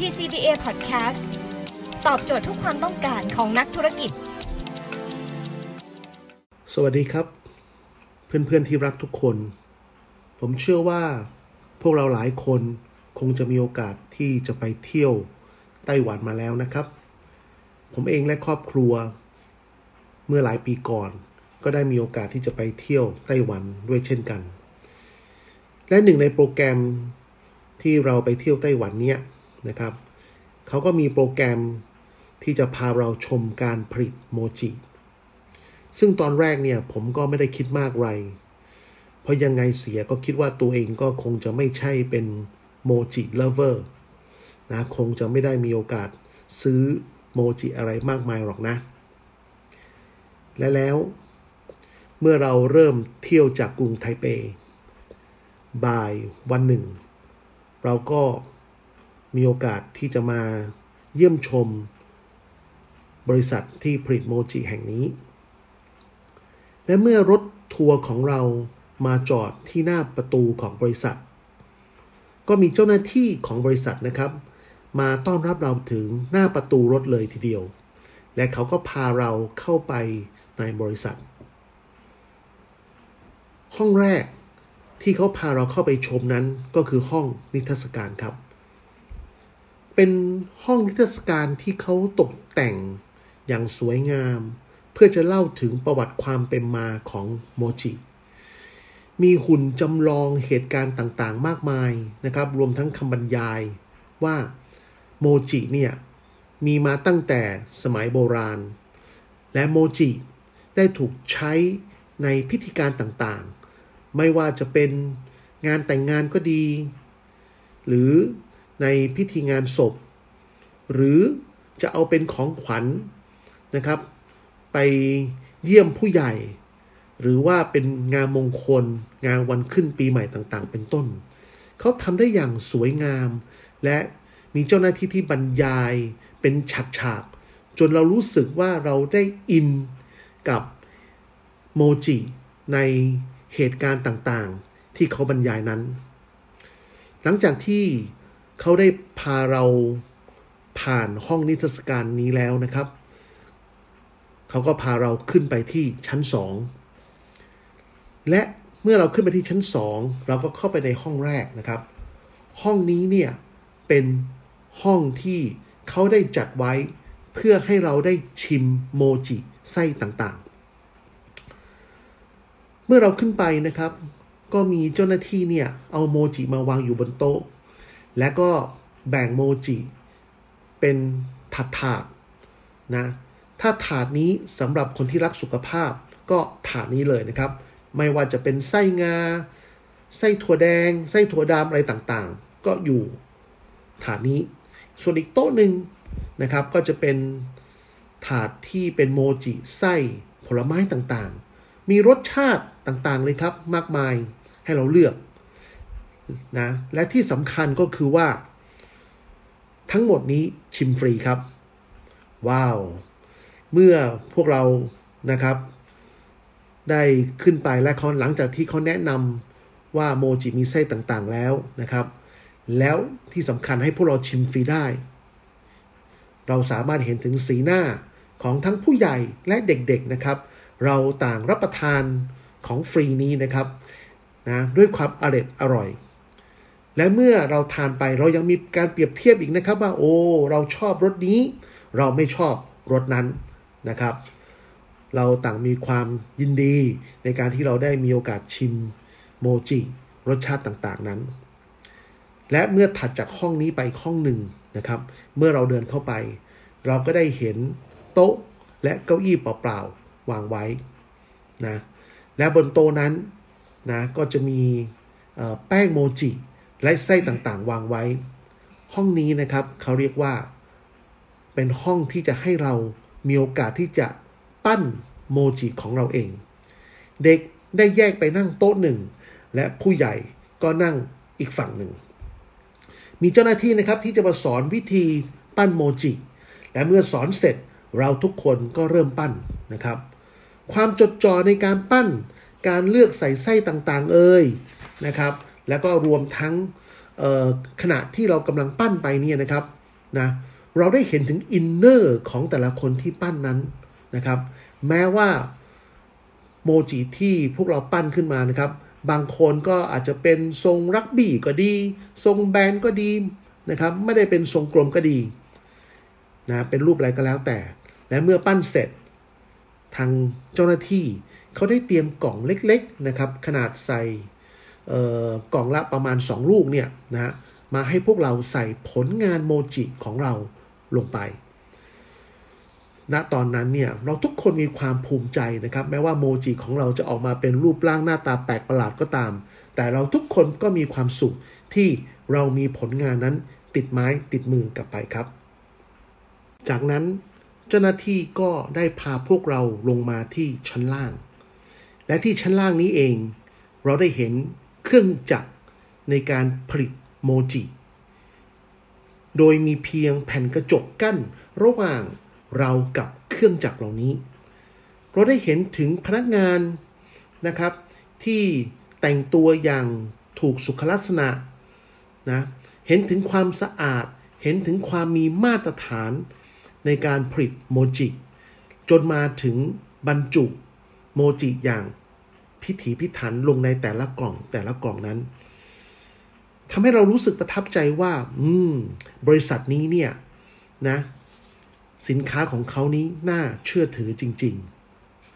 TCBA Podcast ตอบโจทย์ทุกความต้องการของนักธุรกิจ สวัสดีครับ เพื่อนๆที่รักทุกคน ผมเชื่อว่าพวกเราหลายคนคงจะมีโอกาสที่จะไปเที่ยวไต้หวันมาแล้วนะครับ ผมเองและครอบครัว เมื่อหลายปีก่อน ก็ได้มีโอกาสที่จะไปเที่ยวไต้หวันด้วยเช่นกัน และหนึ่งในโปรแกรมที่เราไปเที่ยวไต้หวันเนี่ย นะครับเขาก็มีโปรแกรมที่จะพาเราชมการผลิตโมจิ ซึ่งตอนแรกเนี่ยผมก็ไม่ได้คิดมากไร เพราะยังไงเสียก็คิดว่าตัวเองก็คงจะไม่ใช่เป็นโมจิเลเวอร์นะคงจะไม่ได้มีโอกาสซื้อโมจิอะไรมากมายหรอกนะ และแล้วเมื่อเราเริ่มเที่ยวจากกรุงไทเปบ่ายวันหนึ่ง เราก็ มีโอกาสที่จะมาเยี่ยมชม บริษัทที่ผลิตโมจิแห่งนี้ และเมื่อรถทัวร์ของเรามาจอดที่หน้าประตูของบริษัท ก็มีเจ้าหน้าที่ของบริษัทนะครับ มาต้อนรับเราถึงหน้าประตูรถเลยทีเดียว และเขาก็พาเราเข้าไปในบริษัท ห้องแรกที่เขาพาเราเข้าไปชมนั้นก็คือห้องนิทรรศการครับ เป็นห้องนิทรรศการที่เขาตกแต่งอย่างสวยงาม เพื่อจะเล่าถึงประวัติความเป็นมาของโมจิ มีหุ่นจำลองเหตุการณ์ต่างๆ มากมายนะครับ รวมทั้งคำบรรยายว่าโมจิเนี่ย มีมาตั้งแต่สมัยโบราณ และโมจิได้ถูกใช้ในพิธีการต่างๆ ไม่ว่าจะเป็นงานแต่งงานก็ดี หรือ ในพิธีงานศพ หรือจะเอาเป็นของขวัญนะครับ ไปเยี่ยมผู้ใหญ่ หรือว่าเป็นงานมงคล งานวันขึ้นปีใหม่ต่างๆ เป็นต้น เขาทำได้อย่างสวยงาม และมีเจ้าหน้าที่ที่บรรยายเป็นฉากๆ จนเรารู้สึกว่าเราได้อินกับโมจิในเหตุการณ์ต่างๆ ที่เขาบรรยายนั้น หลังจากที่ เขาได้พาเราผ่านห้องนิทรรศการนี้แล้วนะครับ เขาก็พาเราขึ้นไปที่ชั้นสองและเมื่อเราขึ้นไปที่ชั้นสองเราก็เข้าไปในห้องแรกนะครับ ห้องนี้เนี่ยเป็นห้องที่เขาได้จัดไว้เพื่อให้เราได้ชิมโมจิไส้ต่างๆ เมื่อเราขึ้นไปนะครับ ก็มีเจ้าหน้าที่เนี่ยเอาโมจิมาวางอยู่บนโต๊ะ และก็แบ่งโมจิเป็นถาดถาดนะ ถ้าถาดนี้สำหรับคนที่รักสุขภาพก็ถาดนี้เลยนะครับ ไม่ว่าจะเป็นไส้งา ไส้ถั่วแดง ไส้ถั่วดำอะไรต่างๆ ก็อยู่ถาดนี้ ส่วนอีกโต๊ะหนึ่งนะครับ ก็จะเป็นถาดที่เป็นโมจิไส้ผลไม้ต่างๆ มีรสชาติต่างๆเลยครับ มากมายให้เราเลือก นะและที่สำคัญก็คือว่า ทั้งหมดนี้ชิมฟรีครับ ว้าว เมื่อพวกเรานะครับ ได้ขึ้นไปและเขาหลังจากที่เขาแนะนำว่าโมจิมีไส้ต่างๆแล้วนะครับ แล้วที่สำคัญให้พวกเราชิมฟรีได้ เราสามารถเห็นถึงสีหน้าของทั้งผู้ใหญ่และเด็กๆนะครับ เราต่างรับประทานของฟรีนี้นะครับนะด้วยความอร่อยอร่อย และเมื่อเราทานไปเรายังมีการเปรียบเทียบอีกนะครับว่าโอ้เราชอบรสนี้ เราไม่ชอบรสนั้นนะครับ เราต่างมีความยินดีในการที่เราได้มีโอกาสชิมโมจิรสชาติต่างๆนั้น และเมื่อถัดจากห้องนี้ไปห้องหนึ่งนะครับ เมื่อเราเดินเข้าไป เราก็ได้เห็นโต๊ะและเก้าอี้เปล่าๆวางไว้นะและบนโต๊ะนั้นนะก็จะมีแป้งโมจิ และไส้ต่างๆ วางไว้ ห้องนี้นะครับเขาเรียกว่า เป็นห้องที่จะให้เรามีโอกาสที่จะปั้นโมจิของเราเอง เด็กได้แยกไปนั่งโต๊ะหนึ่ง และผู้ใหญ่ก็นั่งอีกฝั่งหนึ่ง มีเจ้าหน้าที่นะครับที่จะมาสอนวิธีปั้นโมจิ และเมื่อสอนเสร็จเราทุกคนก็เริ่มปั้นนะครับ ความจดจ่อในการปั้น การเลือกใส่ไส้ต่างๆ เอ่ยนะครับ แล้วก็รวมทั้งขณะที่เรากำลังปั้นไปเนี่ยนะครับนะเราได้เห็นถึงอินเนอร์ของแต่ละคนที่ปั้นนั้นนะครับ แม้ว่าโมจิที่พวกเราปั้นขึ้นมานะครับ บางคนก็อาจจะเป็นทรงรักบี้ก็ดี ทรงแบนก็ดีนะครับ ไม่ได้เป็นทรงกลมก็ดีนะเป็นรูปอะไรก็แล้วแต่ และเมื่อปั้นเสร็จ ทางเจ้าหน้าที่เขาได้เตรียมกล่องเล็ก ๆ นะครับ ขนาดใส่ กล่องละประมาณ 2 ลูกเนี่ยนะมาให้พวกเราใส่ผลงานโมจิของเราลงไปณตอนนั้นเนี่ยเราทุกคนมีความภูมิใจนะครับ แม้ว่าโมจิของเราจะออกมาเป็นรูปร่างหน้าตาแปลกประหลาดก็ตาม แต่เราทุกคนก็มีความสุขที่เรามีผลงานนั้นติดไม้ติดมือกลับไปครับ จากนั้นเจ้าหน้าที่ก็ได้พาพวกเราลงมาที่ชั้นล่าง และที่ชั้นล่างนี้เอง เราได้เห็น เครื่องจักรในการผลิตโมจิ โดยมีเพียงแผ่นกระจกกั้นระหว่างเรากับเครื่องจักรเหล่านี้ เราได้เห็นถึงพนักงานนะครับ ที่แต่งตัวอย่างถูกสุขลักษณะนะเห็นถึงความสะอาด เห็นถึงความมีมาตรฐานในการผลิตโมจิ จนมาถึงบรรจุโมจิอย่าง พิถีพิถันลงในแต่ละกล่องแต่ละกล่องนั้นทำให้เรารู้สึกประทับใจว่า อืม บริษัทนี้เนี่ยนะ สินค้าของเขานี้น่าเชื่อถือจริง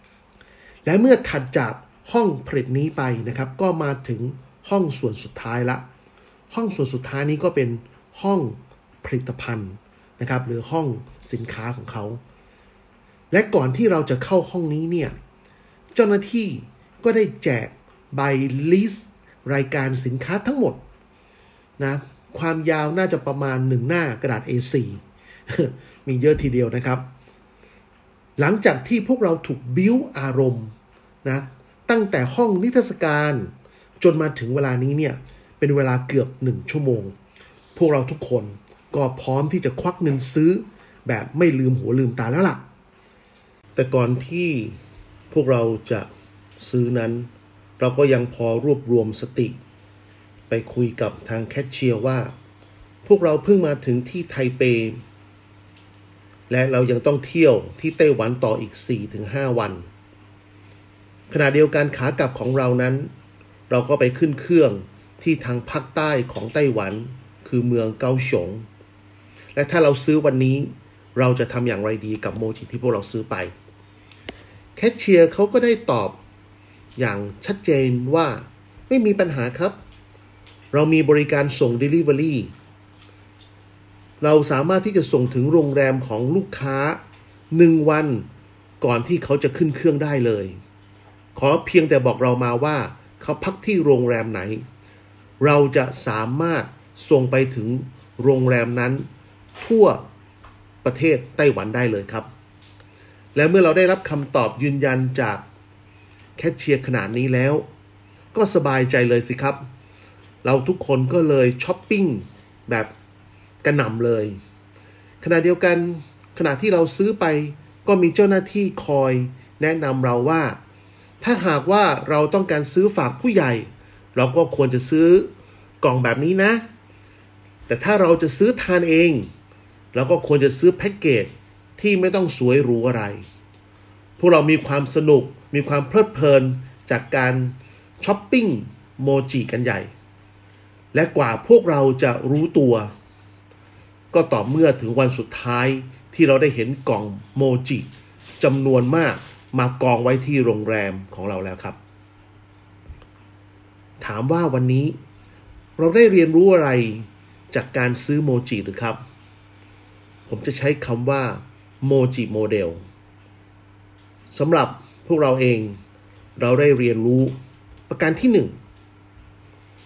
ๆ และเมื่อถัดจากห้องผลิตนี้ไปนะครับ ก็มาถึงห้องส่วนสุดท้ายละ ห้องส่วนสุดท้ายนี้ก็เป็นห้องผลิตภัณฑ์นะครับ หรือห้องสินค้าของเขา และก่อนที่เราจะเข้าห้องนี้เนี่ย เจ้าหน้าที่ ก็ได้แจกใบลิสต์รายการสินค้าทั้งหมดนะความยาวน่าจะประมาณหนึ่งหน้ากระดาษ A4 มีเยอะทีเดียวนะครับ หลังจากที่พวกเราถูกบิ้วอารมณ์นะตั้งแต่ห้องนิทรรศการจนมาถึงเวลานี้เนี่ย เป็นเวลาเกือบหนึ่งชั่วโมง พวกเราทุกคนก็พร้อมที่จะควักเงินซื้อ แบบไม่ลืมหัวลืมตาแล้วล่ะ แต่ก่อนที่พวกเราจะ ซื้อนั้น เราก็ยังพอรวบรวมสติ ไปคุยกับทางแคชเชียร์ว่า พวกเราเพิ่งมาถึงที่ไทเป และเรายังต้องเที่ยวที่ไต้หวันต่ออีก 4-5 วัน ขณะเดียวกันขากลับของเรานั้น เราก็ไปขึ้นเครื่องที่ทางภาคใต้ของไต้หวัน คือเมืองเกาฉงและถ้าเราซื้อวันนี้เราจะทำอย่างไรดีกับโมจิที่พวกเราซื้อไป แคชเชียร์เขาก็ได้ตอบ อย่างชัดเจนว่าไม่มีปัญหาครับ เรามีบริการส่ง Delivery เราสามารถที่จะส่งถึงโรงแรมของลูกค้าหนึ่งวันก่อนที่เขาจะขึ้นเครื่องได้เลย ขอเพียงแต่บอกเรามาว่าเขาพักที่โรงแรมไหน เราจะสามารถส่งไปถึงโรงแรมนั้น ทั่วประเทศไต้หวันได้เลยครับ และเมื่อเราได้รับคำตอบยืนยันจาก แคชเชียร์ขนาดนี้แล้ว ก็สบายใจเลยสิครับ เราทุกคนก็เลยช้อปปิ้งแบบกระหน่ำเลยขณะเดียวกันขณะที่เราซื้อไปก็มีเจ้าหน้าที่คอยแนะนำเราว่า ถ้าหากว่าเราต้องการซื้อฝากผู้ใหญ่ เราก็ควรจะซื้อกล่องแบบนี้นะ แต่ถ้าเราจะซื้อทานเองเราก็ควรจะซื้อแพ็กเกจที่ไม่ต้องสวยหรูอะไร พวกเรามีความสนุก มีความเพลิดเพลินจากการช้อปปิ้งโมจิกันใหญ่ และกว่าพวกเราจะรู้ตัว ก็ต่อเมื่อถึงวันสุดท้ายที่เราได้เห็นกล่องโมจิจำนวนมากมากองไว้ที่โรงแรมของเราแล้วครับ ถามว่าวันนี้เราได้เรียนรู้อะไรจากการซื้อโมจิหรือครับ ผมจะใช้คำว่าโมจิโมเดลสำหรับ พวกเราเองเราได้เรียนรู้ประการที่หนึ่ง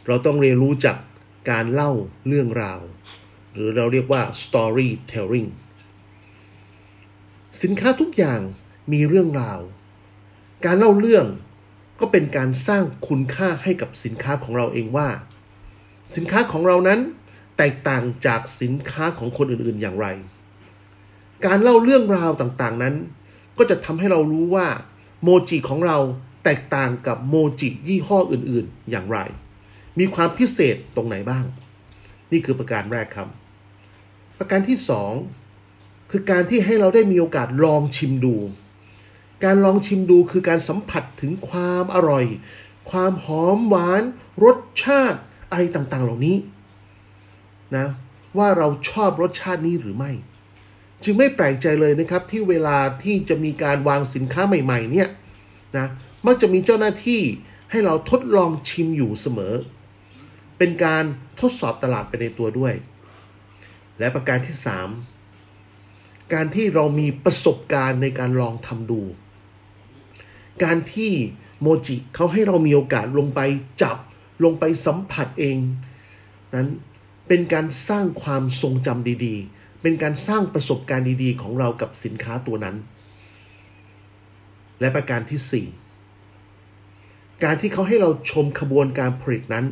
เราต้องเรียนรู้จากการเล่าเรื่องราว หรือเราเรียกว่า storytelling สินค้าทุกอย่างมีเรื่องราว การเล่าเรื่องก็เป็นการสร้างคุณค่าให้กับสินค้าของเราเองว่า สินค้าของเรานั้น แตกต่างจากสินค้าของคนอื่นๆอย่างไร การเล่าเรื่องราวต่างๆนั้น ก็จะทำให้เรารู้ว่า โมจิของเราแตกต่างกับโมจิยี่ห้ออื่นๆ อย่างไร มีความพิเศษตรงไหนบ้าง นี่คือประการแรกครับ ประการที่สองคือการที่ให้เราได้มีโอกาสลองชิมดู การลองชิมดูคือการสัมผัสถึงความอร่อย ความหอมหวาน รสชาติอะไรต่างๆ เหล่านี้นะว่าเราชอบรสชาตินี้หรือไม่ จึงไม่แปลกใจเลยนะครับที่เวลาที่จะมีการวางสินค้าใหม่ๆเนี่ยนะมักจะมีเจ้าหน้าที่ให้เราทดลองชิมอยู่เสมอ เป็นการทดสอบตลาดไปในตัวด้วย และประการที่ 3 การที่เรามีประสบการณ์ในการลองทำดู การที่โมจิเขาให้เรามีโอกาสลงไปจับลงไปสัมผัสเอง นั้นเป็นการสร้างความทรงจำดีๆ เป็นการสร้างประสบการณ์ดีๆ ของเรากับสินค้าตัวนั้น และประการที่ 4 การที่เขาให้เราชมขบวนการผลิตนั้น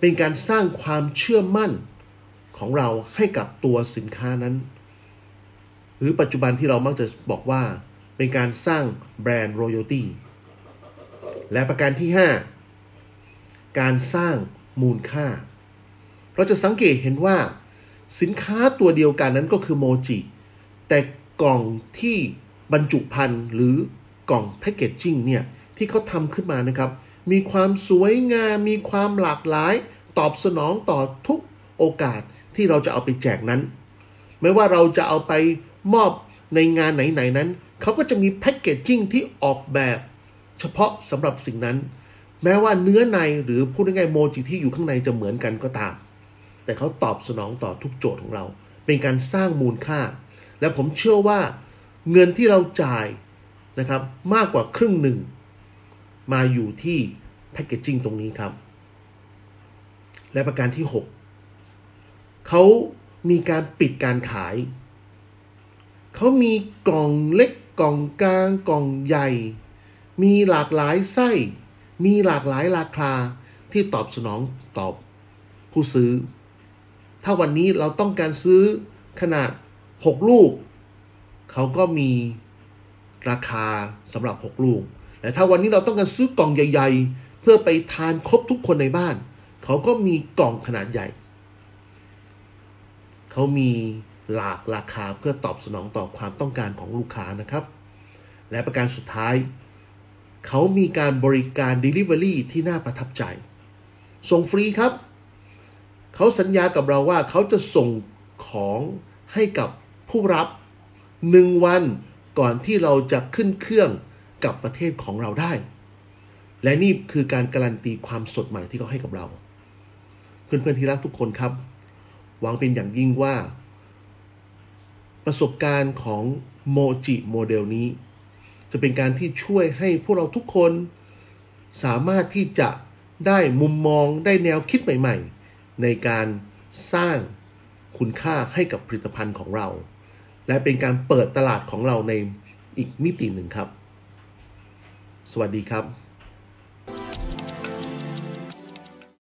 เป็นการสร้างความเชื่อมั่นของเราให้กับตัวสินค้านั้น หรือปัจจุบันที่เรามักจะบอกว่า เป็นการสร้างแบรนด์ royalty และประการที่ 5 การสร้างมูลค่า เราจะสังเกตเห็นว่า สินค้าตัวเดียวกันนั้นก็คือโมจิ แต่กล่องที่บรรจุภัณฑ์หรือกล่องแพคเกจจิ้งเนี่ย ที่เขาทำขึ้นมานะครับ มีความสวยงาม มีความหลากหลาย ตอบสนองต่อทุกโอกาสที่เราจะเอาไปแจกนั้น ไม่ว่าเราจะเอาไปมอบในงานไหน ๆ นั้น เขาก็จะมีแพคเกจจิ้งที่ออกแบบ เฉพาะสำหรับสิ่งนั้น แม้ว่าเนื้อในหรือพูดง่ายๆโมจิที่อยู่ข้างในจะเหมือนกันก็ตาม แต่เขาตอบสนองต่อทุกโจทย์ของเรา เป็นการสร้างมูลค่า และผมเชื่อว่าเงินที่เราจ่ายนะครับมากกว่าครึ่งหนึ่ง มาอยู่ที่แพคเกจจิ้งตรงนี้ครับ และประการที่ 6 เขามีการปิดการขาย เขามีกล่องเล็กกล่องกลางกล่องใหญ่ มีหลากหลายไส้ มีหลากหลายราคาที่ตอบสนองตอบผู้ซื้อ ถ้าวันนี้เราต้องการซื้อขนาด 6 ลูก เขาก็มีราคาสำหรับ 6 ลูก แต่ถ้าวันนี้เราต้องการซื้อกล่องใหญ่ ๆ เพื่อไปทานครบทุกคนในบ้าน เขาก็มีกล่องขนาดใหญ่ เขามีหลากราคาเพื่อตอบสนองต่อความต้องการของลูกค้านะครับ และประการสุดท้าย เขามีการบริการ Delivery ที่น่าประทับใจ ส่งฟรีครับ เขาสัญญากับเราว่าเขาจะส่งของให้กับผู้รับหนึ่งวันก่อนที่เราจะขึ้นเครื่องกับประเทศของเราได้ และนี่คือการการันตีความสดใหม่ที่เขาให้กับเรา เพื่อนๆที่รักทุกคนครับ หวังเป็นอย่างยิ่งว่า ประสบการณ์ของโมจิโมเดลนี้ จะเป็นการที่ช่วยให้พวกเราทุกคน สามารถที่จะได้มุมมองได้แนวคิดใหม่ ๆ ในการสร้างคุณค่าให้กับผลิตภัณฑ์ของเรา และเป็นการเปิดตลาดของเราในอีกมิติหนึ่งครับ สวัสดีครับ